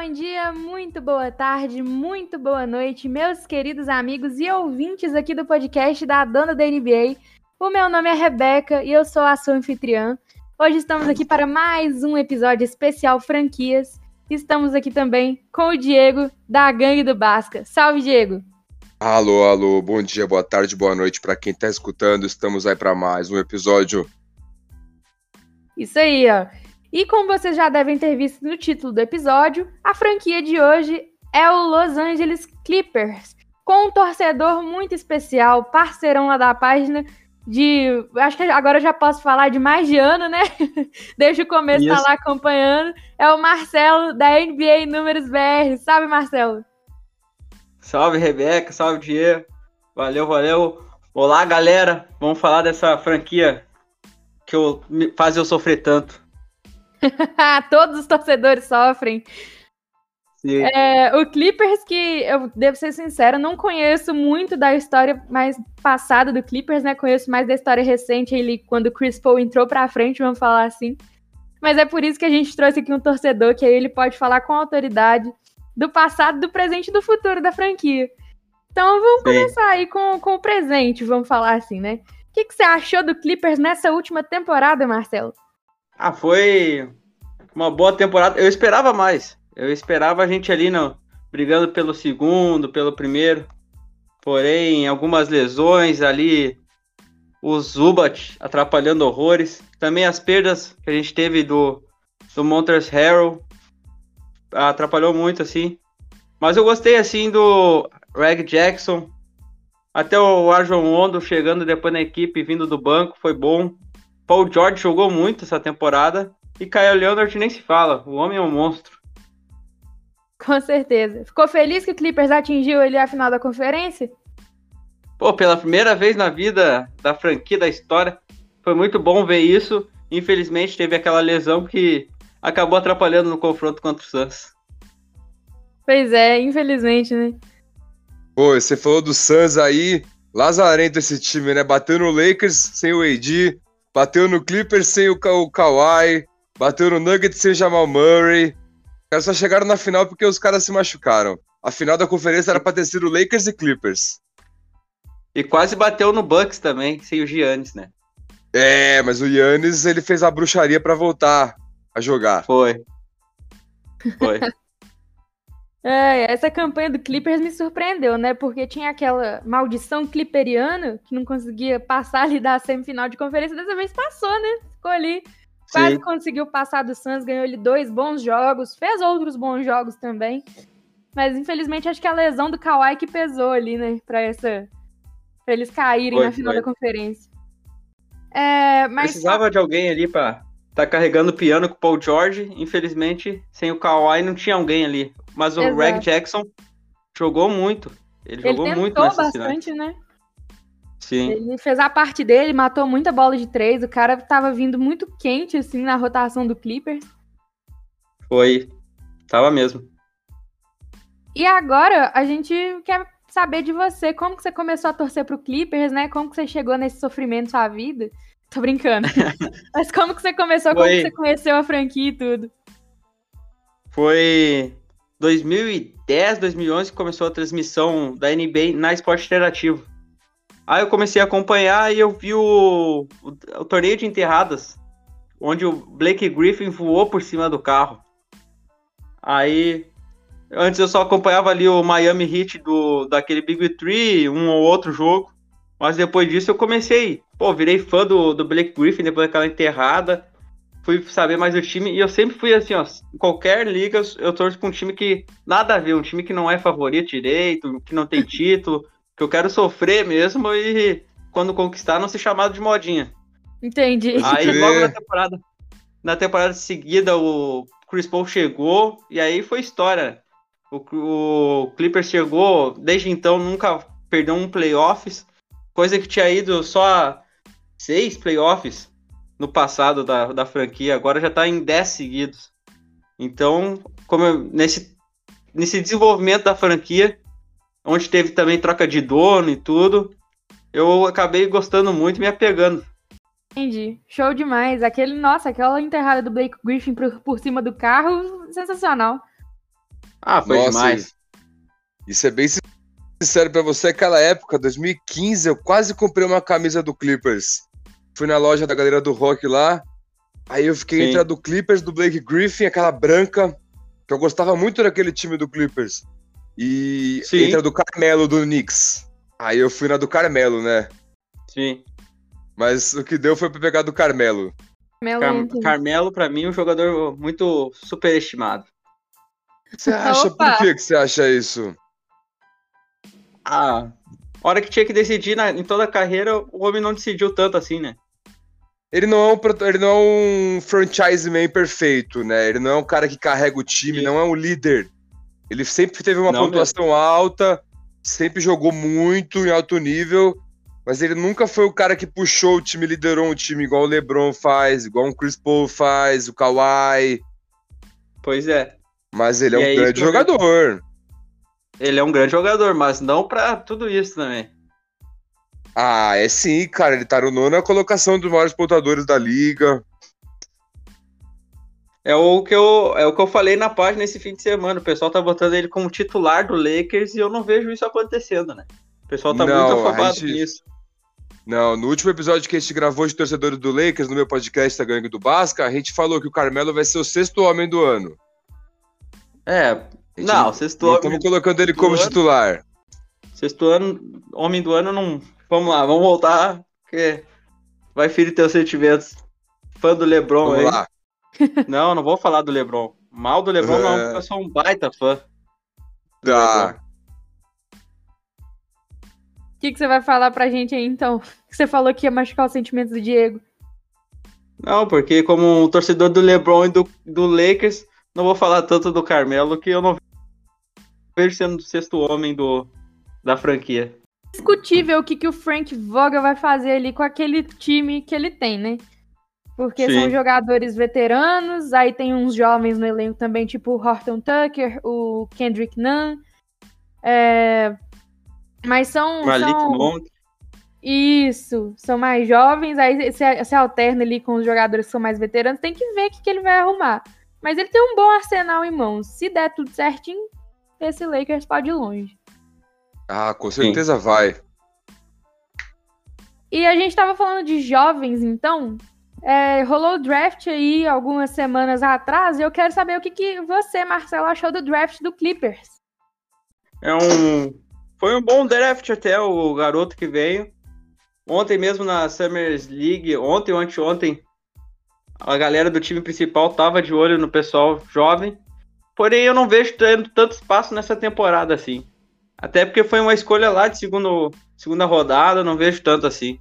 Bom dia, muito boa tarde, muito boa noite, meus queridos amigos e ouvintes aqui do podcast da Dona da NBA. O meu nome é Rebeca e eu sou a sua anfitriã. Hoje estamos aqui para mais um episódio especial franquias. Estamos aqui também com o Diego da Gangue do Basca. Salve, Diego! Alô, alô, bom dia, boa tarde, boa noite para quem está escutando. Estamos aí para mais um episódio. Isso aí, ó. E como vocês já devem ter visto no título do episódio, a franquia de hoje é o Los Angeles Clippers, com um torcedor muito especial, parceirão lá da página de. Acho que agora eu já posso falar de mais de ano, né? Desde o começo tá lá acompanhando. É o Marcelo da NBA Números BR. Sabe, Marcelo? Salve, Rebeca. Salve, Diego. Valeu, valeu. Olá, galera. Vamos falar dessa franquia que eu, faz eu sofrer tanto. Todos os torcedores sofrem. É, o Clippers, que eu devo ser sincero, não conheço muito da história mais passada do Clippers, né? Conheço mais da história recente, ele, quando o Chris Paul entrou pra frente, vamos falar assim. Mas é por isso que a gente trouxe aqui um torcedor, que aí ele pode falar com autoridade do passado, do presente e do futuro da franquia. Então vamos Sim. começar aí com, com o presente, vamos falar assim, né? O que, que você achou do Clippers nessa última temporada, Marcelo? Ah, foi uma boa temporada. Eu esperava mais. Eu esperava a gente ali no, brigando pelo segundo, pelo primeiro. Porém, algumas lesões ali, o Zubat atrapalhando horrores. Também as perdas que a gente teve do, do Montrezl Harrell atrapalhou muito, assim. Mas eu gostei, assim, do Reg Jackson. Até o Arjon Ondo chegando depois na equipe, vindo do banco, foi bom. Paul George jogou muito essa temporada. E Kyle Leonard nem se fala. O homem é um monstro. Com certeza. Ficou feliz que o Clippers atingiu ele a final da conferência? Pô, pela primeira vez na vida da franquia da história, foi muito bom ver isso. Infelizmente teve aquela lesão que acabou atrapalhando no confronto contra o Suns. Pois é, infelizmente, né? Pô, você falou do Suns aí, lazarento esse time, né? Bateu no Lakers sem o AD, Bateu no Clippers sem o, Ka o Kawhi. Bateu no Nuggets sem o Jamal Murray. Os caras só chegaram na final porque os caras se machucaram. A final da conferência era pra ter sido Lakers e Clippers. E quase bateu no Bucks também, sem o Giannis, né? É, mas o Giannis, ele fez a bruxaria para voltar a jogar. Foi. Foi. É, essa campanha do Clippers me surpreendeu, né? Porque tinha aquela maldição clipperiana que não conseguia passar ali da semifinal de conferência. Dessa vez passou, né? Ficou ali. Quase Sim. conseguiu passar do Suns, ganhou ele dois bons jogos, fez outros bons jogos também. Mas infelizmente acho que a lesão do Kawhi que pesou ali, né? Pra, essa, pra eles caírem foi, na final foi. da conferência. É, mas... Precisava de alguém ali pra tá carregando o piano com o Paul George. Infelizmente, sem o Kawhi não tinha alguém ali. Mas o Exato. Reg Jackson jogou muito. Ele, ele jogou muito nessa bastante, né? Sim. Ele fez a parte dele, matou muita bola de três. O cara tava vindo muito quente, assim, na rotação do Clippers. Foi. Tava mesmo. E agora a gente quer saber de você. Como que você começou a torcer pro Clippers, né? Como que você chegou nesse sofrimento na sua vida? Tô brincando. Mas como que você começou? Foi... Como que você conheceu a franquia e tudo? Foi 2010, 2011 que começou a transmissão da NBA na Esporte Interativo. Aí eu comecei a acompanhar e eu vi o, o, o, torneio de enterradas, onde o Blake Griffin voou por cima do carro. Aí, antes eu só acompanhava ali o Miami Heat do, daquele Big Three, um ou outro jogo. Mas depois disso eu comecei, pô, virei fã do, do Blake Griffin depois daquela enterrada fui saber mais do time e eu sempre fui assim, ó, qualquer liga eu torço pra um time que nada a ver, um time que não é favorito direito, que não tem título, que eu quero sofrer mesmo e quando conquistar não ser chamado de modinha. Entendi. Aí logo na temporada, na temporada seguida o Chris Paul chegou e aí foi história. O, o Clippers chegou, desde então nunca perdeu um playoffs, coisa que tinha ido só seis playoffs no passado da, da franquia, agora já está em 10 seguidos. Então, como eu, nesse, nesse desenvolvimento da franquia, onde teve também troca de dono e tudo, eu acabei gostando muito e me apegando. Entendi. Show demais. Aquele, nossa, aquela enterrada do Blake Griffin por, por cima do carro, sensacional. Ah, foi Nossa, demais. Isso é bem sincero pra você, aquela época, 2015, eu quase comprei uma camisa do Clippers. Fui na loja da galera do rock lá, aí eu fiquei Sim. entre a do Clippers, do Blake Griffin, aquela branca, que eu gostava muito daquele time do Clippers. E Sim. entre a do Carmelo, do Knicks. Aí eu fui na do Carmelo, né? Sim. Mas o que deu foi pra pegar do Carmelo. Car Carmelo, pra mim, é um jogador muito superestimado. Você acha? Opa. Por que, que você acha isso? Ah, hora que tinha que decidir na, em toda a carreira, o homem não decidiu tanto assim, né? Ele não, é um, ele não é um franchise man perfeito, né? Ele não é um cara que carrega o time, Sim. não é um líder. Ele sempre teve uma não pontuação mesmo. alta, sempre jogou muito em alto nível, mas ele nunca foi o cara que puxou o time, liderou o time igual o LeBron faz, igual o Chris Paul faz, o Kawhi. Pois é. Mas ele é e um é grande jogador. Ele é um grande jogador, mas não para tudo isso também. Ah, é sim, cara. Ele tá no nona colocação dos maiores pontuadores da liga. É o que eu, é o que eu falei na página esse fim de semana. O pessoal tá botando ele como titular do Lakers e eu não vejo isso acontecendo, né? O pessoal tá não, muito afobado gente... nisso. Não, no último episódio que a gente gravou de torcedores do Lakers, no meu podcast da Gangue do Basca, a gente falou que o Carmelo vai ser o sexto homem do ano. É, não, sexto não Estamos colocando ele como ano, titular. Sexto ano, homem do ano, não. Vamos lá, vamos voltar, porque vai ferir teus sentimentos. Fã do Lebron vamos aí. Lá. Não, não vou falar do Lebron. Mal do Lebron, é... não, porque eu sou um baita fã. Tá. O que, que você vai falar pra gente aí, então? Você falou que ia machucar os sentimentos do Diego. Não, porque como um torcedor do LeBron e do, do Lakers, não vou falar tanto do Carmelo, que eu não vejo sendo o sexto homem do, da franquia. Discutível o que, que o Frank Vogel vai fazer ali com aquele time que ele tem, né? Porque Sim. são jogadores veteranos, aí tem uns jovens no elenco também, tipo o Horton Tucker, o Kendrick Nunn. É... Mas são. Malik são... Monk. Isso, são mais jovens, aí se, se alterna ali com os jogadores que são mais veteranos, tem que ver o que, que ele vai arrumar. Mas ele tem um bom arsenal em mãos. Se der tudo certinho, esse Lakers pode ir longe. Ah, com certeza Sim. vai. E a gente tava falando de jovens, então. É, rolou o draft aí algumas semanas atrás e eu quero saber o que, que você, Marcelo, achou do draft do Clippers. É um. Foi um bom draft até o garoto que veio. Ontem mesmo na Summers League, ontem ou anteontem, a galera do time principal tava de olho no pessoal jovem. Porém, eu não vejo tendo tanto espaço nessa temporada assim. Até porque foi uma escolha lá de segundo, segunda rodada, não vejo tanto assim.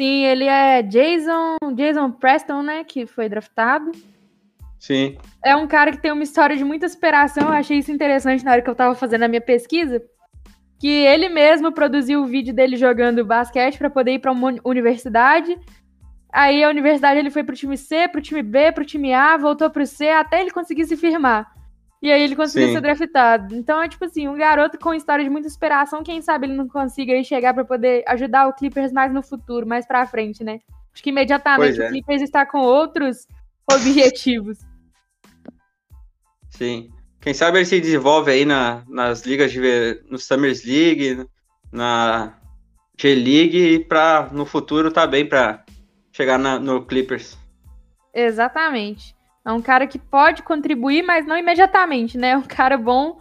Sim, ele é Jason, Jason Preston, né, que foi draftado. Sim. É um cara que tem uma história de muita superação. Eu achei isso interessante na hora que eu tava fazendo a minha pesquisa. Que ele mesmo produziu o vídeo dele jogando basquete para poder ir para uma universidade. Aí a universidade ele foi pro time C, pro time B, pro time A, voltou pro C até ele conseguir se firmar. E aí ele conseguiu Sim. ser draftado. Então é tipo assim, um garoto com história de muita inspiração, quem sabe ele não consiga aí chegar para poder ajudar o Clippers mais no futuro, mais para frente, né? Acho que imediatamente é. o Clippers está com outros objetivos. Sim. Quem sabe ele se desenvolve aí na, nas ligas de no Summers League, na J-League e para no futuro tá bem para chegar na, no Clippers. Exatamente. É um cara que pode contribuir, mas não imediatamente, né? É um cara bom,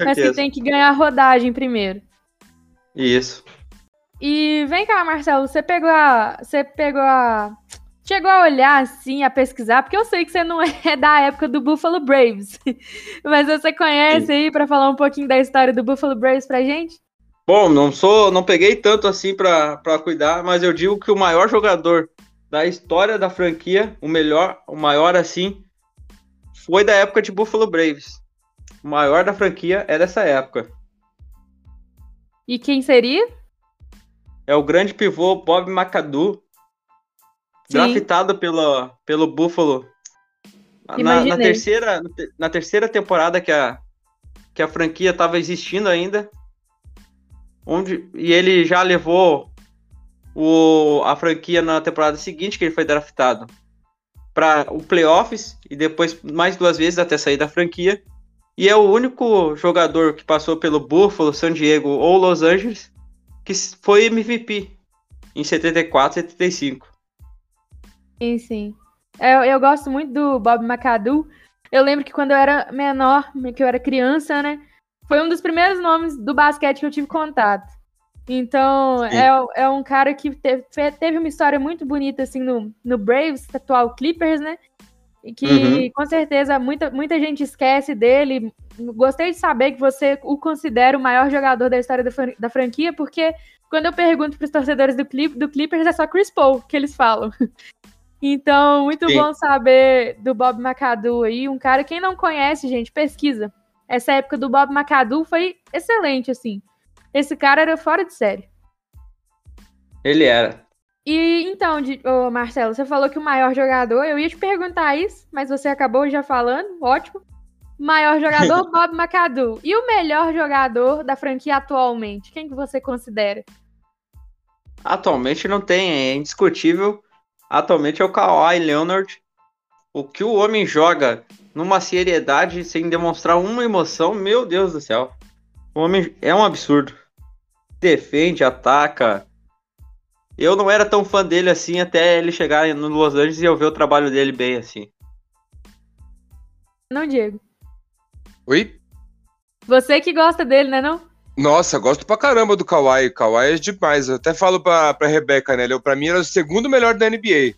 mas que tem que ganhar rodagem primeiro. Isso. E vem cá, Marcelo, você pegou a. Você pegou a. Chegou a olhar assim, a pesquisar, porque eu sei que você não é da época do Buffalo Braves. Mas você conhece Sim. aí para falar um pouquinho da história do Buffalo Braves pra gente? Bom, não sou, não peguei tanto assim para cuidar, mas eu digo que o maior jogador da história da franquia, o melhor, o maior assim, foi da época de Buffalo Braves. O maior da franquia é dessa época. E quem seria? É o grande pivô Bob McAdoo, Sim. draftado pelo, pelo Buffalo na, na, terceira, na terceira temporada que a, que a franquia estava existindo ainda. Onde, e ele já levou o, a franquia na temporada seguinte, que ele foi draftado, para o playoffs e depois mais duas vezes até sair da franquia. E é o único jogador que passou pelo Buffalo, San Diego ou Los Angeles que foi MVP em 74, 75. Sim, sim. Eu, eu gosto muito do Bob McAdoo. Eu lembro que quando eu era menor, que eu era criança, né? Foi um dos primeiros nomes do basquete que eu tive contato. Então, é, é um cara que teve, teve uma história muito bonita, assim, no, no Braves, atual Clippers, né? E que, uhum. com certeza, muita, muita gente esquece dele. Gostei de saber que você o considera o maior jogador da história da, da franquia, porque quando eu pergunto para os torcedores do, Clip, do Clippers, é só Chris Paul que eles falam. Então, muito Sim. bom saber do Bob McAdoo aí. Um cara, quem não conhece, gente, pesquisa. Essa época do Bob McAdoo foi excelente, assim. Esse cara era fora de série. Ele era. E então, de, oh, Marcelo, você falou que o maior jogador, eu ia te perguntar isso, mas você acabou já falando, ótimo. Maior jogador, Bob McAdoo. E o melhor jogador da franquia atualmente? Quem que você considera? Atualmente não tem, é indiscutível. Atualmente é o Kawhi Leonard. O que o homem joga numa seriedade sem demonstrar uma emoção, meu Deus do céu. O homem é um absurdo. Defende, ataca. Eu não era tão fã dele assim até ele chegar no Los Angeles e eu ver o trabalho dele bem assim. Não, Diego. Oi? Você que gosta dele, né não? Nossa, gosto pra caramba do Kawhi. Kawhi é demais. Eu até falo pra, pra Rebeca, né? Ele, pra mim era o segundo melhor da NBA.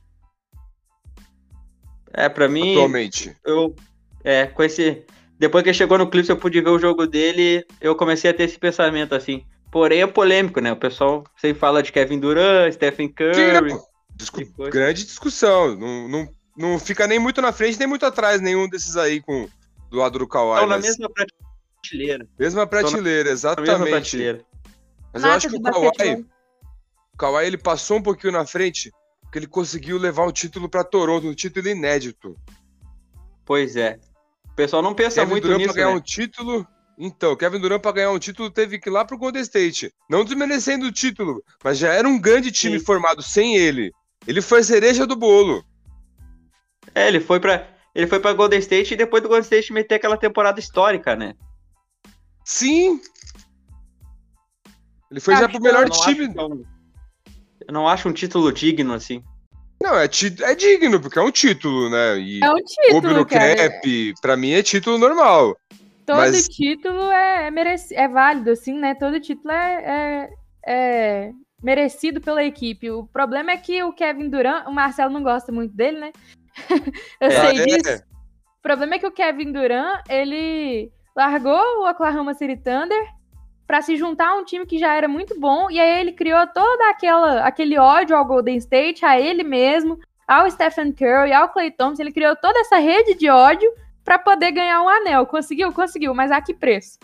É, pra mim. Atualmente. Eu, é, com esse. Depois que ele chegou no Clips, eu pude ver o jogo dele, eu comecei a ter esse pensamento assim. Porém, é polêmico, né? O pessoal sempre fala de Kevin Durant, Stephen Curry. Discu grande discussão. Não, não, não fica nem muito na frente, nem muito atrás, nenhum desses aí com do lado do Kawhi. Estão mas... na mesma prateleira. Mesma prateleira, exatamente. Mesma prateleira. Mas eu acho que o Kawhi, o Kawhi ele passou um pouquinho na frente, porque ele conseguiu levar um título para Toronto, um título inédito. Pois é. O pessoal não pensa Kevin muito Durant nisso, pra ganhar né? um título. Então, Kevin Durant para ganhar um título teve que ir lá pro Golden State. Não desmerecendo o título, mas já era um grande time Sim. formado sem ele. Ele foi a cereja do bolo. É, ele foi para ele foi para Golden State e depois do Golden State meter aquela temporada histórica, né? Sim. Ele foi já pro melhor time. Acho, eu não acho um título digno assim. Não, é, é digno, porque é um título, né? E é um título, no cara. cap, pra mim é título normal. Todo mas... título é, é, mereci... é válido, assim, né? Todo título é, é, é, merecido pela equipe. O problema é que o Kevin Durant, o Marcelo não gosta muito dele, né? Eu é, sei disso. É. O problema é que o Kevin Durant, ele largou o Oklahoma City Thunder para se juntar a um time que já era muito bom, e aí ele criou toda aquela aquele ódio ao Golden State, a ele mesmo, ao Stephen Curry, ao Clay Thompson, ele criou toda essa rede de ódio para poder ganhar um anel. Conseguiu? Conseguiu, mas a que preço?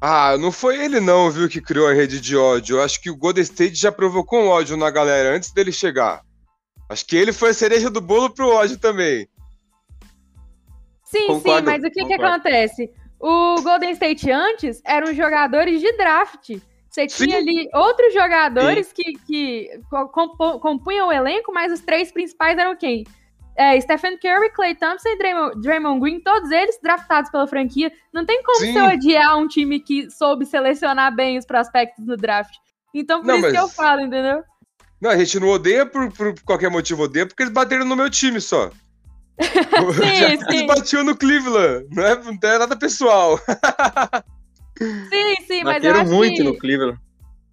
Ah, não foi ele não, viu, que criou a rede de ódio. Eu acho que o Golden State já provocou um ódio na galera antes dele chegar. Acho que ele foi a cereja do bolo pro ódio também. Sim, concordo, sim, mas o que, que acontece? O Golden State antes eram jogadores de draft. Você sim. tinha ali outros jogadores sim. que, que compunham o elenco, mas os três principais eram quem? É, Stephen Curry, Clay Thompson e Draymond, Draymond, Green, todos eles draftados pela franquia. Não tem como Sim. você odiar um time que soube selecionar bem os prospectos no draft. Então, por não, isso mas... que eu falo, entendeu? Não, a gente não odeia por, por qualquer motivo, odeia porque eles bateram no meu time só. sim, sim. Eles batiam no Cleveland, não é, não é nada pessoal. sim, sim, mas bateram eu acho muito que... no Cleveland.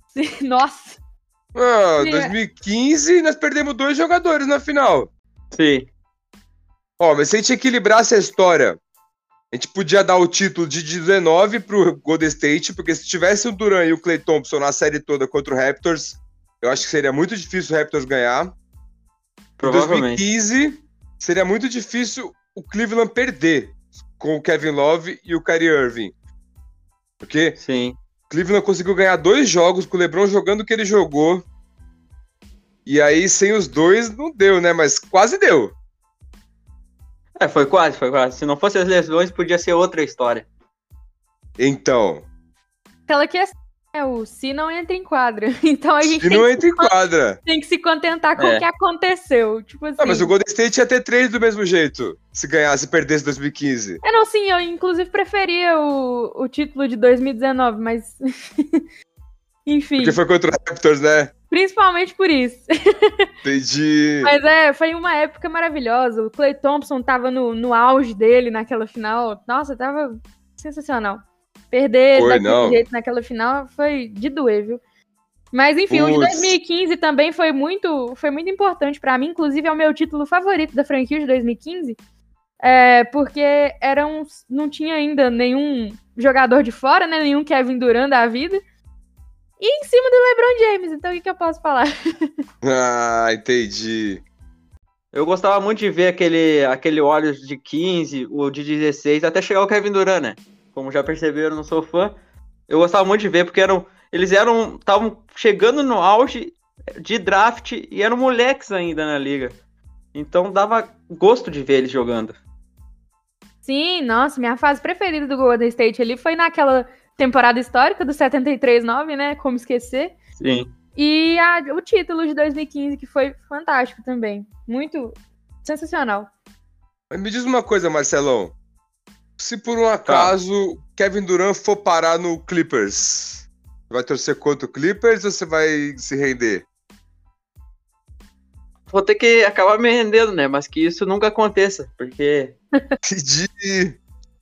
Sim, nossa. Ah, 2015 nós perdemos dois jogadores na final. Sim. Ó, mas se a gente equilibrasse a história, a gente podia dar o título de 19 pro Golden State, porque se tivesse o Duran e o Clay Thompson na série toda contra o Raptors, eu acho que seria muito difícil o Raptors ganhar. Em 2015, seria muito difícil o Cleveland perder com o Kevin Love e o Kyrie Irving. Porque Sim. Cleveland conseguiu ganhar dois jogos com o LeBron jogando o que ele jogou. E aí, sem os dois, não deu, né? Mas quase deu. É, foi quase, foi quase. Se não fosse as lesões, podia ser outra história. Então. Aquela questão É, o se não entra em quadra. Então a gente. Se não entra em quadra. Tem que se contentar com é. o que aconteceu. Tipo assim. Não, mas o Golden State ia ter três do mesmo jeito. Se ganhasse e perdesse 2015. É, não, sim, eu inclusive preferia o, o título de 2019, mas. Enfim. Porque foi contra o Raptors, né? Principalmente por isso. Entendi. Mas é, foi uma época maravilhosa. O Clay Thompson tava no, no auge dele naquela final. Nossa, tava sensacional. Perder foi, daquele não. jeito naquela final foi de doer, viu? Mas enfim, Puts. o de 2015 também foi muito, foi muito importante para mim, inclusive é o meu título favorito da franquia de 2015, é, porque eram, não tinha ainda nenhum jogador de fora, né, nenhum Kevin Durant da vida, e em cima do LeBron James, então o que, que eu posso falar? ah, entendi. Eu gostava muito de ver aquele, aquele Warriors de 15, o de 16, até chegar o Kevin Durant, né? como já perceberam, não sou fã. Eu gostava muito de ver, porque eram. Eles eram. estavam chegando no auge de draft e eram moleques ainda na liga. Então dava gosto de ver eles jogando. Sim, nossa, minha fase preferida do Golden State ali foi naquela temporada histórica do 73-9, né? Como esquecer. Sim. E a, o título de 2015, que foi fantástico também. Muito sensacional. Me diz uma coisa, Marcelão. Se por um acaso tá. Kevin Durant for parar no Clippers, vai torcer contra o Clippers ou você vai se render? Vou ter que acabar me rendendo, né? Mas que isso nunca aconteça, porque. Entendi.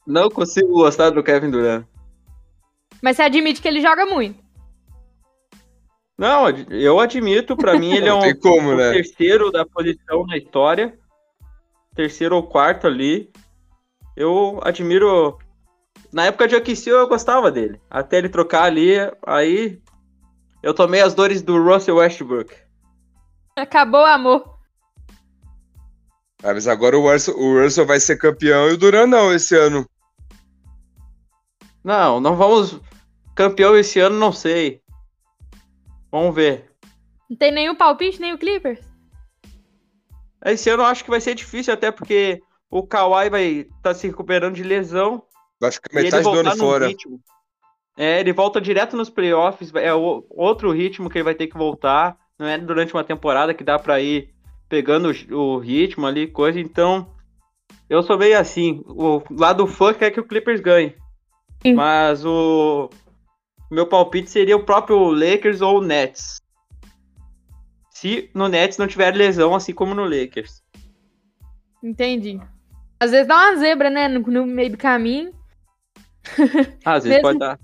Não consigo gostar do Kevin Durant. Mas você admite que ele joga muito? Não, eu admito, para mim ele é um, como, né? terceiro da posição na história. Terceiro ou quarto ali eu admiro. Na época de Aqueceu eu gostava dele. Até ele trocar ali, aí eu tomei as dores do Russell Westbrook. Acabou o amor. Ah, mas agora o Russell, o Russell vai ser campeão e o Duran não esse ano. Não, não vamos. Campeão esse ano, não sei. Vamos ver. Não tem nenhum palpite, nem o Clippers? Esse ano eu acho que vai ser difícil, até porque o Kawhi vai estar tá se recuperando de lesão. Acho que metade do ano fora. Ritmo. É, ele volta direto nos playoffs, é outro ritmo que ele vai ter que voltar. Não é durante uma temporada que dá para ir pegando o ritmo ali, coisa. Então, eu sou meio assim. O lado fã quer que o Clippers ganhe. Sim. Mas o meu palpite seria o próprio Lakers ou o Nets. Se no Nets não tiver lesão, assim como no Lakers. Entendi. Às vezes dá uma zebra, né? No, no meio do caminho. Ah, às vezes mesmo, pode dar.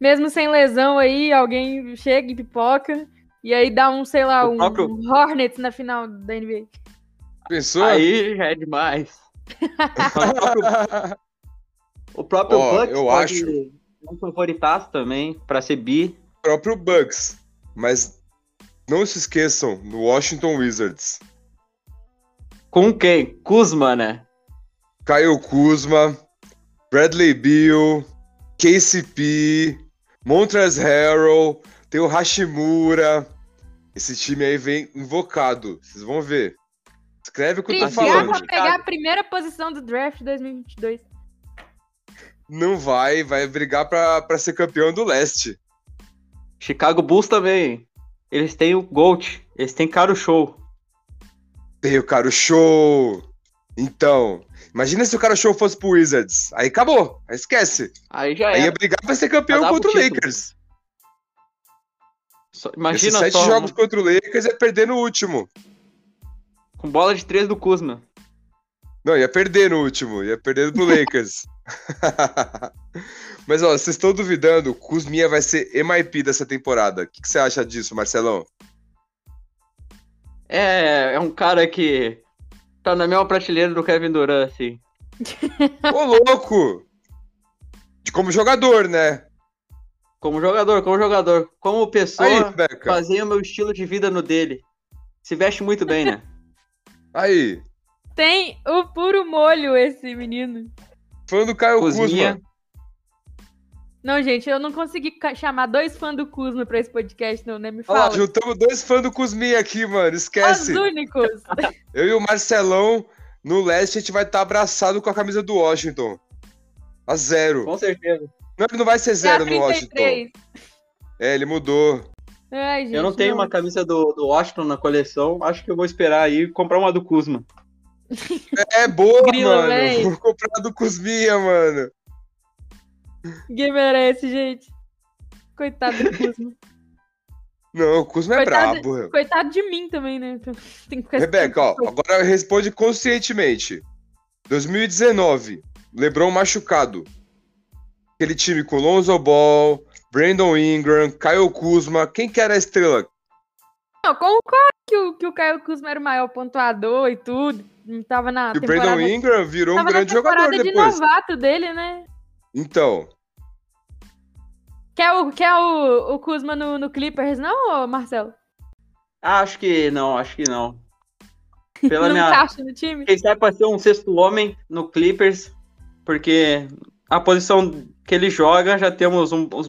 Mesmo sem lesão aí, alguém chega e pipoca. E aí dá um, sei lá, um, próprio... Hornets na final da NBA. Pensou? Aí já é demais. o próprio oh, Bucks eu pode acho um favoritaço também para ser bi. O próprio Bucks, mas não se esqueçam no Washington Wizards. Com quem? Kuzma, né? Kyle Kuzma, Bradley Beal, KCP, Montrezl Harrell, tem o Hashimura. Esse time aí vem invocado, vocês vão ver. Escreve o que eu tô falando. pra pegar a primeira posição do draft 2022. Não vai, vai brigar pra, pra ser campeão do leste. Chicago Bulls também. Eles têm o Gold, eles têm caro show. Tem o caro show. Então, Imagina se o cara show fosse pro Wizards. Aí acabou. Aí esquece. Aí já Aí ia brigar pra ser campeão contra o, Lakers. Só, imagina Esses sete só... jogos contra o Lakers ia perder no último. Com bola de três do Kuzma. Não, ia perder no último. Ia perder pro Lakers. Mas, ó, vocês estão duvidando, o Kuzminha vai ser MIP dessa temporada. O que, que você acha disso, Marcelão? É, é um cara que tá na mesma prateleira do Kevin Durant, assim. Ô, louco! De como jogador, né? Como jogador, como jogador. Como pessoa, Aí, fazia o meu estilo de vida no dele. Se veste muito bem, né? Aí. Tem o puro molho esse menino. Fã do Caio Cozinha. Kuzma. Não, gente, eu não consegui chamar dois fãs do Kuzma pra esse podcast, não, né? Me fala. Ó, juntamos dois fãs do Kuzminha aqui, mano. Esquece. Os únicos. Eu e o Marcelão, no leste, a gente vai estar tá abraçado com a camisa do Washington. A zero. Com certeza. Não, não vai ser zero no Washington. É, ele mudou. Ai, gente, eu não tenho uma camisa do, do Washington na coleção. Acho que eu vou esperar aí e comprar uma do Kuzma. É boa, Grilo, mano. véi. Vou comprar do Cusminha, mano. Ninguém merece, gente. Coitado do Kuzma. Não, o Kuzma é brabo. Coitado de mim também, né? Tem que ficar Rebeca, ó, agora responde conscientemente. 2019, LeBron machucado. Aquele time com Lonzo Ball, Brandon Ingram, Kyle Kuzma. Quem que era a estrela? Não, concordo que o, que o Caio Kuzma era o maior pontuador e tudo. Não tava na E o. Brandon Ingram virou um grande jogador temporada de depois. novato dele, né? Então, Quer o, quer o, o Kuzma no, no Clippers, não, Marcelo? Ah, acho que não, acho que não. Pela não minha. no time? Quem sabe pra ser um sexto homem no Clippers, porque a posição que ele joga já temos um- uns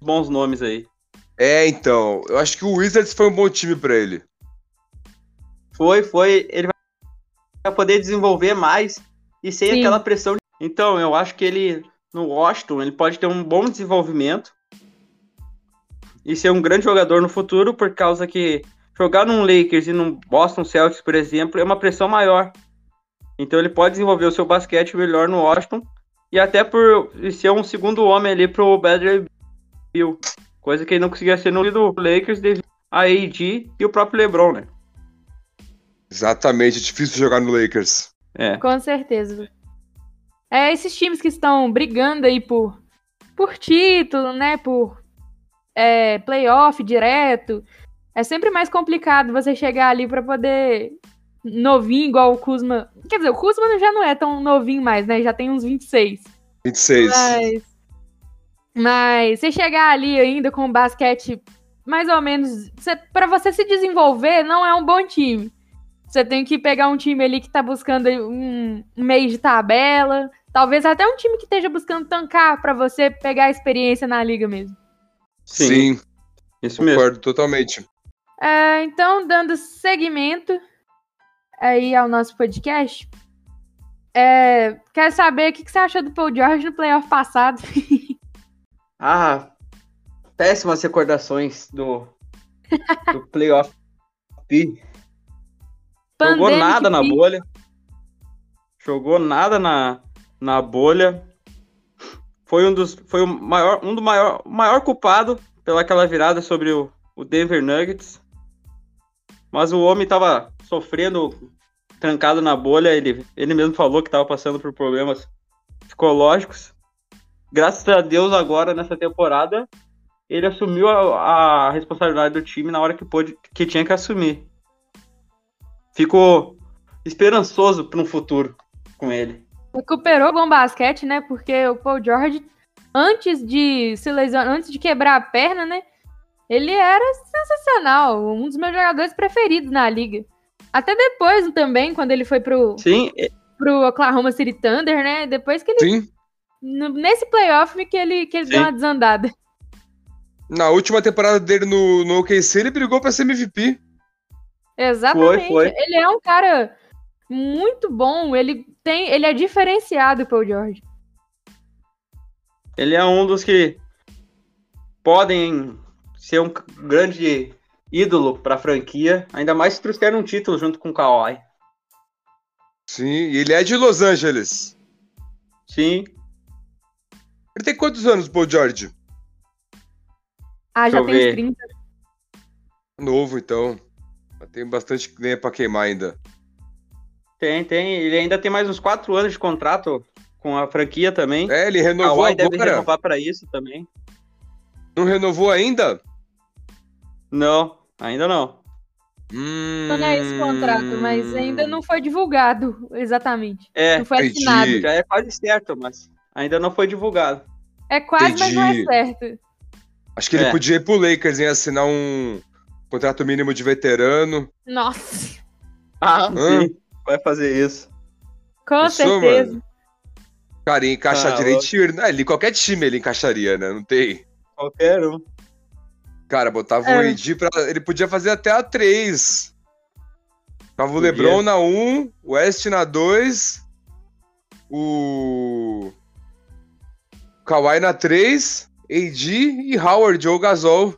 bons nomes aí. é, então. Eu acho que o Wizards foi um bom time pra ele. Foi, foi. Ele vai poder desenvolver mais e sem Sim. aquela pressão. Então, eu acho que ele, no Washington, ele pode ter um bom desenvolvimento e ser um grande jogador no futuro, por causa que jogar num Lakers e num Boston Celtics, por exemplo, é uma pressão maior. Então, ele pode desenvolver o seu basquete melhor no Washington e até por ser um segundo homem ali pro Bradley Bill, coisa que ele não conseguia ser no do Lakers devido a AD e o próprio LeBron, né? Exatamente, é difícil jogar no Lakers. É. Com certeza. É, esses times que estão brigando aí por, por título, né? Por é, playoff direto. É sempre mais complicado você chegar ali pra poder. Novinho, igual o Kuzma. Quer dizer, o Kuzma já não é tão novinho mais, né? Já tem uns 26. 26. Mas. Mas você chegar ali ainda com o basquete mais ou menos. Você, pra você se desenvolver, não é um bom time. Você tem que pegar um time ali que tá buscando um, meio de tabela. Talvez até um time que esteja buscando tancar pra você pegar a experiência na liga mesmo. Sim, Isso mesmo. concordo totalmente. É, então, dando seguimento aí ao nosso podcast. É, quero saber o que, que você achou do Paul George no playoff passado. Ah, péssimas recordações do, do playoff. Pandemic nada na bolha. Jogou nada na, na bolha. Foi um dos. Foi o maior, um do maior, maior culpado pelaquela virada sobre o, o Denver Nuggets. Mas o homem tava sofrendo, trancado na bolha. Ele, ele mesmo falou que tava passando por problemas psicológicos. Graças a Deus, agora, nessa temporada, ele assumiu a, a responsabilidade do time na hora que, pôde, que tinha que assumir. Ficou esperançoso para um futuro com ele. recuperou o bom basquete, né? Porque o Paul George, antes de se lesionar, antes de quebrar a perna, né? Ele era sensacional, um dos meus jogadores preferidos na liga. Até depois também, quando ele foi pro, Sim, é- pro Oklahoma City Thunder, né? Depois que ele. Sim. no- nesse playoff que ele, que ele deu uma desandada. Na última temporada dele no, no OKC, ele brigou pra ser MVP. Exatamente. foi. Ele é um cara muito bom. Ele tem, ele é diferenciado, o Paul George. ele é um dos que podem ser um grande ídolo para a franquia, ainda mais se trouxeram um título junto com o Kawhi. Sim, e ele é de Los Angeles. Sim, Ele tem quantos anos, Paul George? Ah, já tem ver. 30. Novo, então. Tem bastante lenha pra queimar ainda. tem, tem. Ele ainda tem mais uns quatro anos de contrato com a franquia também. É, ele renovou deve agora. renovar para isso também. Não renovou ainda? Não, ainda não. Hum... Não é esse contrato, mas ainda não foi divulgado exatamente. É, Não foi entendi. assinado. já é quase certo, mas ainda não foi divulgado. É quase, mas não é Entendi. certo. Acho que ele É. podia ir pro Lakers em assinar um contrato mínimo de veterano. Nossa, Ah, Hã? sim, vai fazer isso. com Pensou, certeza. mano? Cara, ia encaixar Ah, direitinho. Ele, qualquer time ele encaixaria, né? Não tem. Qualquer um. Cara, botava É. o AD pra. Ele podia fazer até a 3. Tava o. LeBron na 1, o West na 2, o. Kawhi na 3, AD e Howard ou Gasol.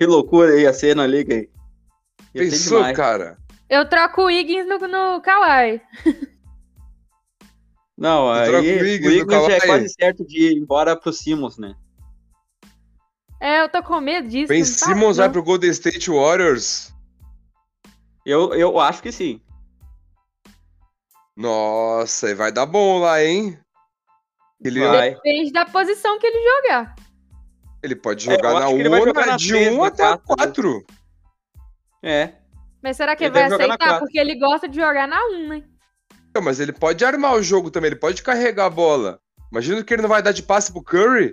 Que loucura aí a cena ali, gay. Pensou, cara? Eu troco o Higgins no, no Kawhi. Não, Eu aí troco o o Higgins Higgins, no já é quase certo de ir embora pro Simmons, né? É, eu tô com medo disso. Ben tá? Simmons vai pro Golden State Warriors? Eu, eu acho que sim. Nossa, e vai dar bom lá, hein? Ele, Vai. Depende da posição que ele jogar. Ele pode É, jogar na que ele 1 vai ou jogar na na de três, 1 na até a quatro, né? 4. É. Mas será que Ele ele vai na aceitar? quatro. Porque ele gosta de jogar na 1, né? Não, mas ele pode armar o jogo também, ele pode carregar a bola. Imagina que ele não vai dar de passe pro Curry.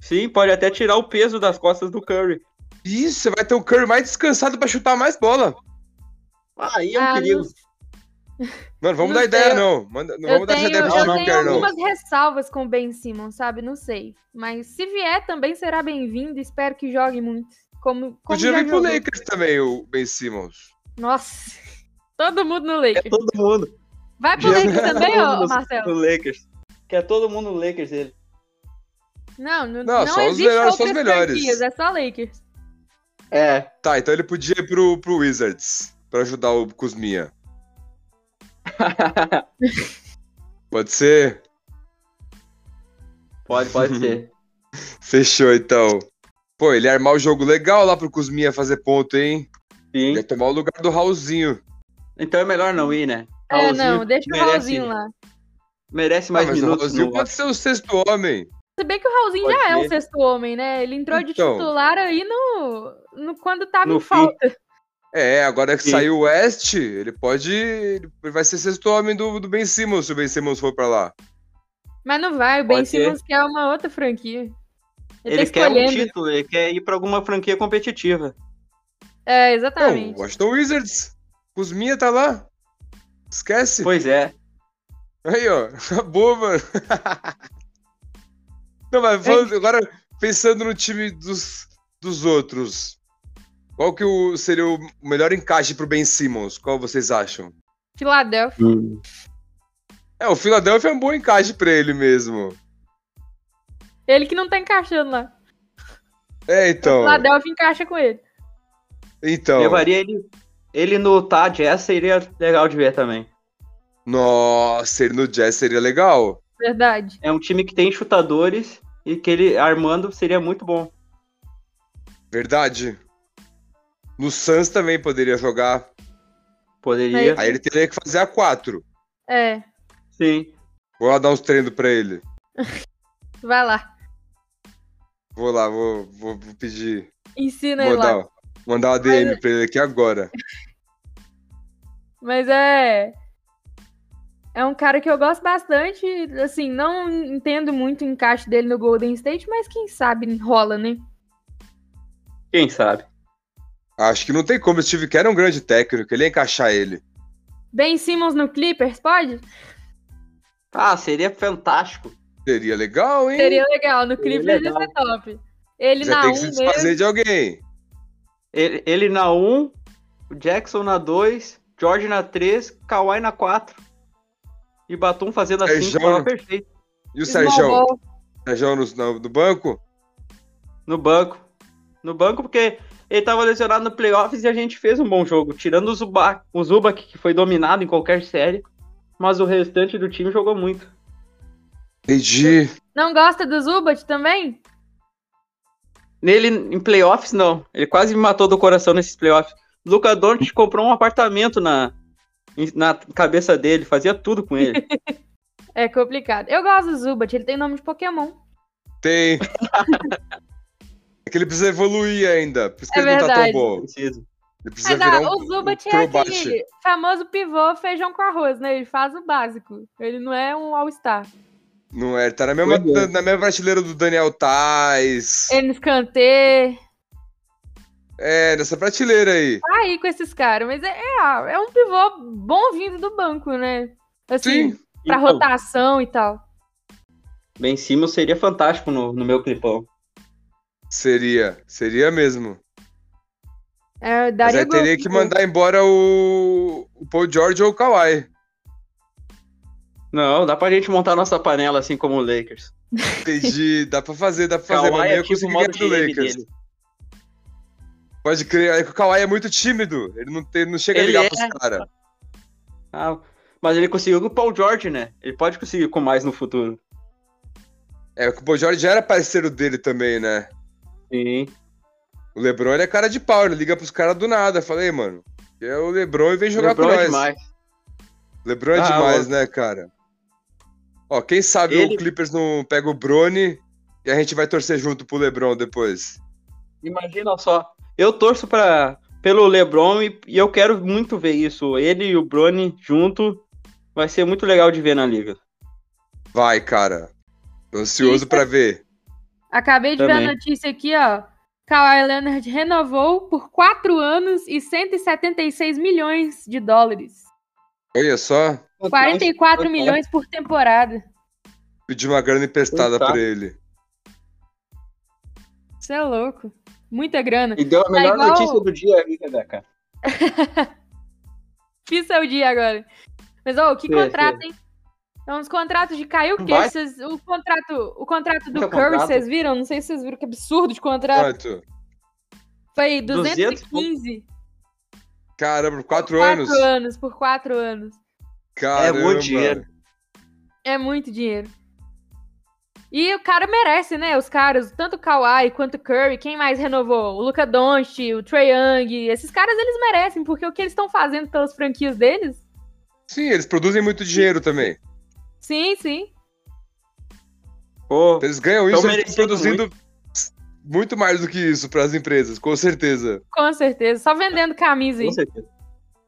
Sim, pode até tirar o peso das costas do Curry. Isso, você vai ter o Curry mais descansado pra chutar mais bola. Aí é um Ah, perigo. Mano, vamos Não dar ideia, eu- não. Manda, não Eu vamos dar essa tenho, ideia pro não. algumas ressalvas com o Ben Simmons, sabe? Não sei. Mas se vier, também será bem-vindo. Espero que jogue muito. Como, como Podia vir pro. Lakers também, o Ben Simmons. Nossa. Todo mundo no É Lakers. todo mundo. Vai pro Lakers também, mundo Marcelo? No Lakers. Quer todo mundo no Lakers ele. Não, não, Não, não, só os melhores, só os melhores. franquias, é só Lakers. É. Tá, então ele podia ir pro, pro Wizards pra ajudar o Kuzminha. Pode ser? pode, pode ser. Fechou, então. Pô, ele ia armar o jogo legal lá pro Kuzminha fazer ponto, hein? Sim. Ia tomar o lugar do Raulzinho. Então é melhor não ir, né? É, Raulzinho não, deixa o merece- Raulzinho lá. Merece Ah, mais mas o minutos. Raulzinho no- pode ser o sexto homem. Se bem que o Raulzinho Pode já é ser. o sexto homem, né? Ele entrou de Então. titular aí no, no quando tava No em fim. falta. É, agora que Sim. saiu o West, ele pode. Ele vai ser sexto homem do, do Ben Simmons se o Ben Simmons for pra lá. Mas não vai, o Ben Pode ser. Simmons quer uma outra franquia. Ele, Ele tá quer um título, ele quer ir pra alguma franquia competitiva. É, Não, exatamente. Washington Wizards. Kuzminha tá lá. Esquece. Pois é. Aí, ó. Acabou, mano. Não, mas falando- agora, pensando no time dos, dos outros. Qual que o, seria o melhor encaixe pro Ben Simmons? Qual vocês acham? Filadélfia. É, o Philadelphia é um bom encaixe pra ele mesmo. Ele que não tá encaixando lá. É, O então. Filadélfia encaixa com ele. Então. Levaria ele, ele no Tá Jazz seria legal de ver também. Nossa, ele no Jazz seria legal. Verdade. É um time que tem chutadores e que ele armando seria muito bom. Verdade. No Suns também poderia jogar. Poderia. Aí ele teria que fazer a 4. É, Sim. Vou lá dar uns treinos pra ele. vai lá. Vou lá, vou, vou, vou pedir. Ensina ele lá. Mandar, mandar uma DM pra ele aqui agora. Mas é. É um cara que eu gosto bastante. Assim, não entendo muito o encaixe dele no Golden State, mas quem sabe rola, né? Quem sabe? Acho que não tem como. O Steve Kerr é um grande técnico. Ele ia encaixar ele. Ben Simmons no Clippers, pode? Ah, seria fantástico. Seria legal, hein? Seria legal. No Seria Clippers ia ser top. Ele Você na tem 1 que se mesmo. desfazer de alguém. Ele, ele na 1, o Jackson na 2, George na 3, Kawhi na 4. E Batum fazendo assim, bola perfeito. E o Sérgio? Sérgio no, no, no banco? No banco. No banco, porque ele tava lesionado no playoffs e a gente fez um bom jogo. Tirando o Zubac, o Zubac, que foi dominado em qualquer série. Mas o restante do time jogou muito. Entendi. Não gosta do Zubat também? Nele, em playoffs, não. Ele quase me matou do coração nesses playoffs. Luca Doncic comprou um apartamento na, na cabeça dele, fazia tudo com ele. É complicado. Eu gosto do Zubat, ele tem nome de Pokémon. Tem. é que ele precisa evoluir ainda. Por isso que É ele não tá tão verdade. bom. Preciso. Ele precisa Mas ah, virar um, o Zubat um é crobate. aquele famoso pivô feijão com arroz, né? Ele faz o básico. Ele não é um All-Star. Não é, ele tá na mesma, Pois é. na mesma prateleira do Daniel Tais. Enes Kanté. É, nessa prateleira aí. Tá aí com esses caras. Mas é, é, é um pivô bom vindo do banco, né? Assim, Sim. pra Então, rotação e tal. Ben Simmons seria fantástico no, no meu clipão. Seria. Seria mesmo. É, Mas aí teria que mandar embora o, o Paul George ou o Kawhi. Não, dá pra gente montar nossa panela assim como o Lakers. Entendi, dá pra fazer, dá pra fazer, mas é eu tipo modo ganhar do Lakers. dele. Pode crer, é que o Kawhi é muito tímido, ele não, tem, não chega a Ele ligar é. pros caras. Ah, mas ele conseguiu com o Paul George, né? Ele pode conseguir com mais no futuro. É, que o Paul George já era parceiro dele também, né? Sim. O LeBron ele é cara de pau, ele liga pros caras do nada. Falei, mano, é o LeBron e vem jogar LeBron com é nós. demais. LeBron é Ah, demais, ó. né, cara? Ó, quem sabe Ele- o Clippers não pega o Brony e a gente vai torcer junto pro LeBron depois. Imagina só. Eu torço pra, pelo LeBron e, e eu quero muito ver isso. Ele e o Bronny junto vai ser muito legal de ver na liga. Vai, cara. Tô ansioso Isso. pra ver. Acabei de ver Também. a notícia aqui, ó. Kawhi Leonard renovou por 4 anos e 176 milhões de dólares. Olha só, 44 Quanto milhões por temporada. pedi uma grana emprestada Tá. pra ele. Isso é louco. Muita grana. E deu a melhor igual- notícia do dia aí, Rebeca. Fiz seu dia agora. Mas, ô, que Sim, contrato, sim. hein? São uns contratos de Vai. Curry. Vocês- O contrato, o contrato do Curry, contrato? vocês viram? Não sei se vocês viram que absurdo de contrato. Quanto? Foi 200, 215. Caramba, quatro, Quatro anos. anos, por quatro anos. Caramba. É muito dinheiro. É muito dinheiro. E o cara merece, né? Os caras, tanto o Kawhi quanto o Curry, quem mais renovou? O Luca Doncic, o Trae Young, esses caras eles merecem, porque o que eles estão fazendo pelas franquias deles? Sim, eles produzem muito dinheiro também. Sim, sim. Pô, Eles ganham isso, eles produzindo muito mais do que isso pras empresas, com certeza. Com certeza. Só vendendo camisa aí. com certeza.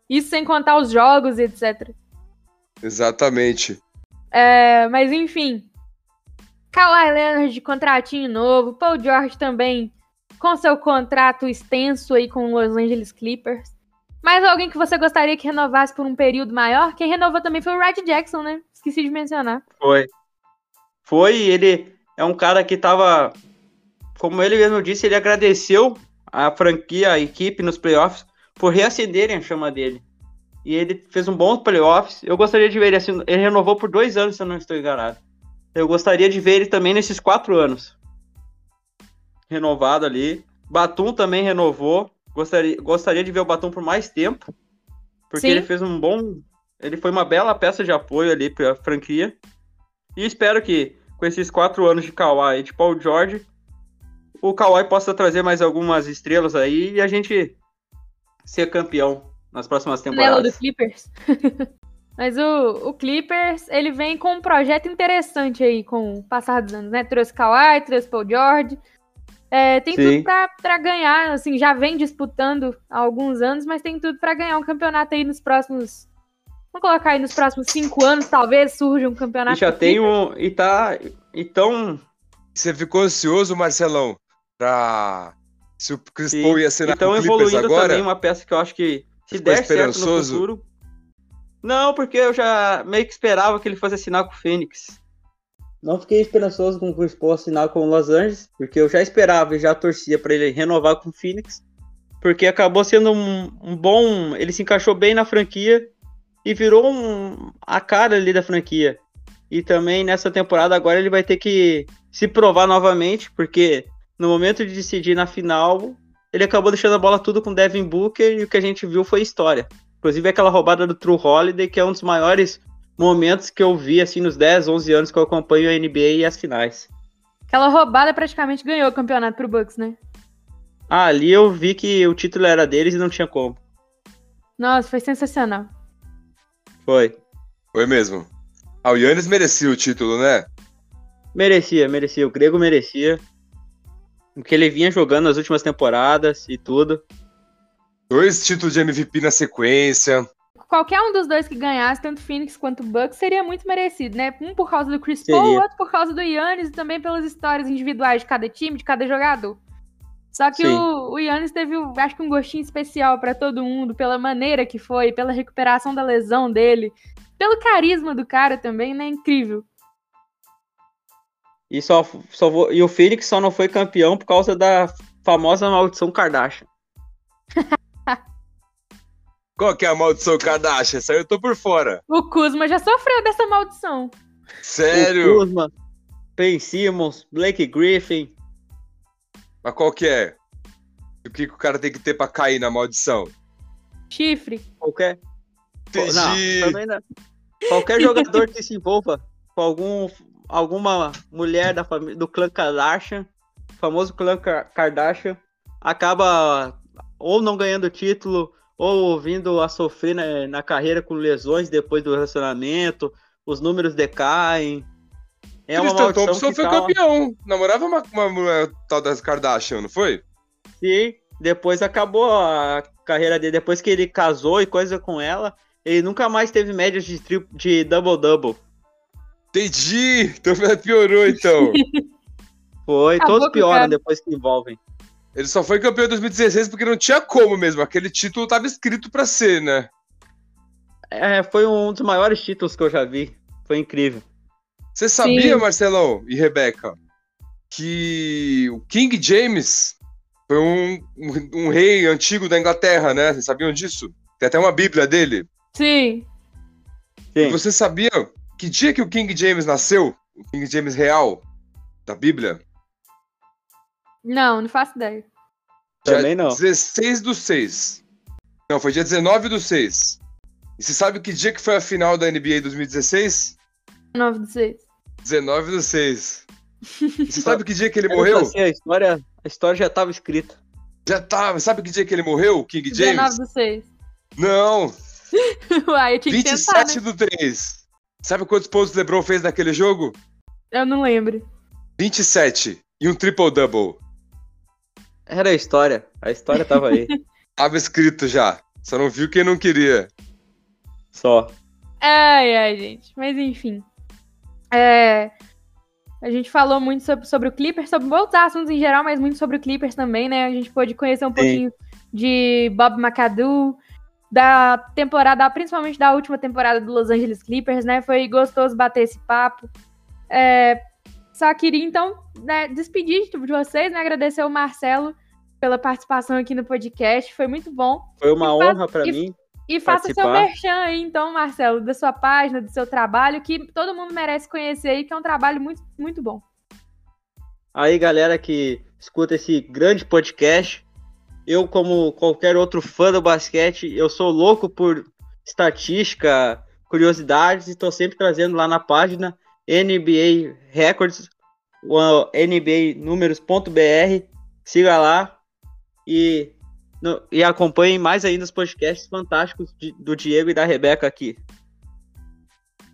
Isso sem contar os jogos e etc. Exatamente. É, mas enfim. Kawhi Leonard de contratinho novo. Paul George também com seu contrato extenso aí com os Los Angeles Clippers. Mais alguém que você gostaria que renovasse por um período maior? Quem renovou também foi o Red Jackson, né? Esqueci de mencionar. Foi. Foi, ele é um cara que tava. Como ele mesmo disse, ele agradeceu a franquia, a equipe nos playoffs, por reacenderem a chama dele. E ele fez um bom playoffs. Eu gostaria de ver ele assim. Ele renovou por dois anos, se eu não estou enganado. Eu gostaria de ver ele também nesses quatro anos. Renovado ali. Batum também renovou. Gostaria, gostaria de ver o Batum por mais tempo. Porque Sim. ele fez um bom. Ele foi uma bela peça de apoio ali para a franquia. E espero que com esses quatro anos de Kawhi e de Paul George, o Kawhi possa trazer mais algumas estrelas aí e a gente ser campeão nas próximas Panela do temporadas. Clippers. Mas o, o Clippers, ele vem com um projeto interessante aí com o passar dos anos, né? Trouxe Kawhi, trouxe Paul George. É, tem Sim. tudo pra ganhar, assim, já vem disputando há alguns anos, mas tem tudo pra ganhar um campeonato aí nos próximos. Vamos colocar aí nos próximos cinco anos, talvez surja um E campeonato. já do tem um. E tá. Então. Você ficou ansioso, Marcelão, pra. Se o Chris. Paul ia assinar Então com o Clippers evoluindo agora? também uma peça que eu acho que se der certo no futuro. Não, porque eu já meio que esperava que ele fosse assinar com o Phoenix. Não fiquei esperançoso com o Chris Paul assinar com o Los Angeles, porque eu já esperava e já torcia para ele renovar com o Phoenix, porque acabou sendo um, um bom, ele se encaixou bem na franquia e virou um, a cara ali da franquia. E também nessa temporada agora ele vai ter que se provar novamente, porque no momento de decidir na final, ele acabou deixando a bola tudo com Devin Booker e o que a gente viu foi história. Inclusive aquela roubada do True Holiday, que é um dos maiores momentos que eu vi assim nos 10, 11 anos que eu acompanho a NBA e as finais. Aquela roubada praticamente ganhou o campeonato pro Bucks, né? Ah, ali eu vi que o título era deles e não tinha como. Nossa, foi sensacional. Foi. Foi mesmo. Ah, o Yannis merecia o título, né? Merecia, merecia. O Grego merecia. O que ele vinha jogando nas últimas temporadas e tudo. Dois títulos de MVP na sequência. Qualquer um dos dois que ganhasse, tanto Phoenix quanto Bucks, seria muito merecido, né? Um por causa do Chris Paul, outro por causa do Yannis e também pelas histórias individuais de cada time, de cada jogador. Só que Sim. o, o Yannis teve, um- acho que um gostinho especial pra todo mundo, pela maneira que foi, pela recuperação da lesão dele, pelo carisma do cara também, né? Incrível. E, só, só vou- e o Phoenix só não foi campeão por causa da famosa maldição Kardashian. Qual que é a maldição Kardashian? Essa aí eu tô por fora. O Kuzma já sofreu dessa maldição. Sério? O Kuzma, Ben Simmons, Blake Griffin. Mas qual que é? O que, que o cara tem que ter pra cair na maldição? Chifre. Qualquer. Entendi. Não, também não. Qualquer jogador que se envolva com algum, alguma mulher da família, do clã Kardashian, famoso clã Kardashian, acaba ou não ganhando título ou vindo a sofrer na, na carreira com lesões depois do relacionamento, os números decaem. É uma Tristan Thompson foi tá... campeão. Namorava uma, uma mulher tal das Kardashian, não foi? Sim, depois acabou a carreira dele. Depois que ele casou e coisa com ela, ele nunca mais teve médias de, de double-double. Entendi! Então piorou, então. foi, Acabou todos pioram depois que envolvem. Ele só foi campeão em 2016 porque não tinha como mesmo. Aquele título tava escrito para ser, né? É, foi um dos maiores títulos que eu já vi. Foi incrível. Você sabia, Sim. Marcelão e Rebeca, que o King James foi um, um, um, rei antigo da Inglaterra, né? Vocês sabiam disso? Tem até uma bíblia dele. Sim. Sim. E você sabia que dia que o King James nasceu? O King James real da Bíblia? Não, não faço ideia. Dia Também não. 16 do 6. Não, foi dia 19 do 6. E você sabe que dia que foi a final da NBA 2016? 19 do 6. 19 do 6. E você sabe que dia que ele morreu? Assim, a, história, a história já estava escrita. Já tava. Sabe que dia que ele morreu, King James? 19 do 6. Não. Uai, eu tinha 27 que tentar, né? do 3. Sabe quantos pontos o LeBron fez naquele jogo? Eu não lembro. 27 e um triple-double. Era a história. A história tava aí. tava escrito já. Só não viu quem não queria. Só. Ai, ai, gente. Mas enfim. É... A gente falou muito sobre, sobre o Clippers, sobre outros assuntos em geral, mas muito sobre o Clippers também, né? A gente pôde conhecer um Sim. pouquinho de Bob McAdoo, da temporada, principalmente da última temporada do Los Angeles Clippers, né? Foi gostoso bater esse papo. É, só queria, então, né, despedir de vocês, né? Agradecer ao Marcelo pela participação aqui no podcast. Foi muito bom. Foi uma e honra para mim. E faça seu merchan aí, então, Marcelo, da sua página, do seu trabalho, que todo mundo merece conhecer aí, que é um trabalho muito, muito bom. Aí, galera que escuta esse grande podcast, eu, como qualquer outro fã do basquete, eu sou louco por estatística, curiosidades, e estou sempre trazendo lá na página NBA Records, NBA Números.br. Siga lá e, no, e acompanhem mais ainda os podcasts fantásticos de, do Diego e da Rebeca aqui.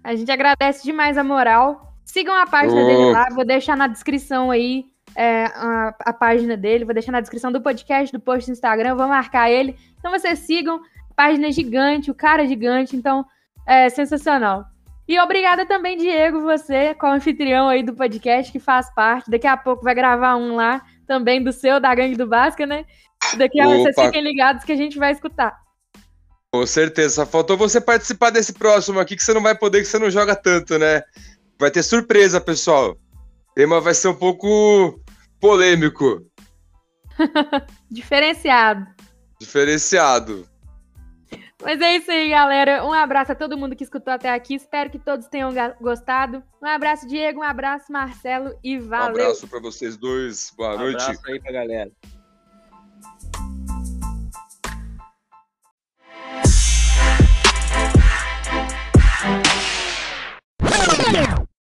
A gente agradece demais a moral. Sigam a página oh. dele lá, vou deixar na descrição aí é, a, a, página dele, vou deixar na descrição do podcast, do post do Instagram, vou marcar ele. Então vocês sigam, página gigante, o cara é gigante, então é sensacional. E obrigada também, Diego, você, com o anfitrião aí do podcast, que faz parte. Daqui a pouco vai gravar um lá também do seu, da Gangue do Basca, né? Daqui a vocês fiquem ligados que a gente vai escutar. Com certeza. Só faltou você participar desse próximo aqui, que você não vai poder, que você não joga tanto, né? Vai ter surpresa, pessoal. O tema vai ser um pouco polêmico. Diferenciado. Diferenciado. Mas é isso aí, galera. Um abraço a todo mundo que escutou até aqui. Espero que todos tenham gostado. Um abraço, Diego. Um abraço, Marcelo. E valeu. Um abraço para vocês dois. Boa um noite. Um abraço aí pra galera.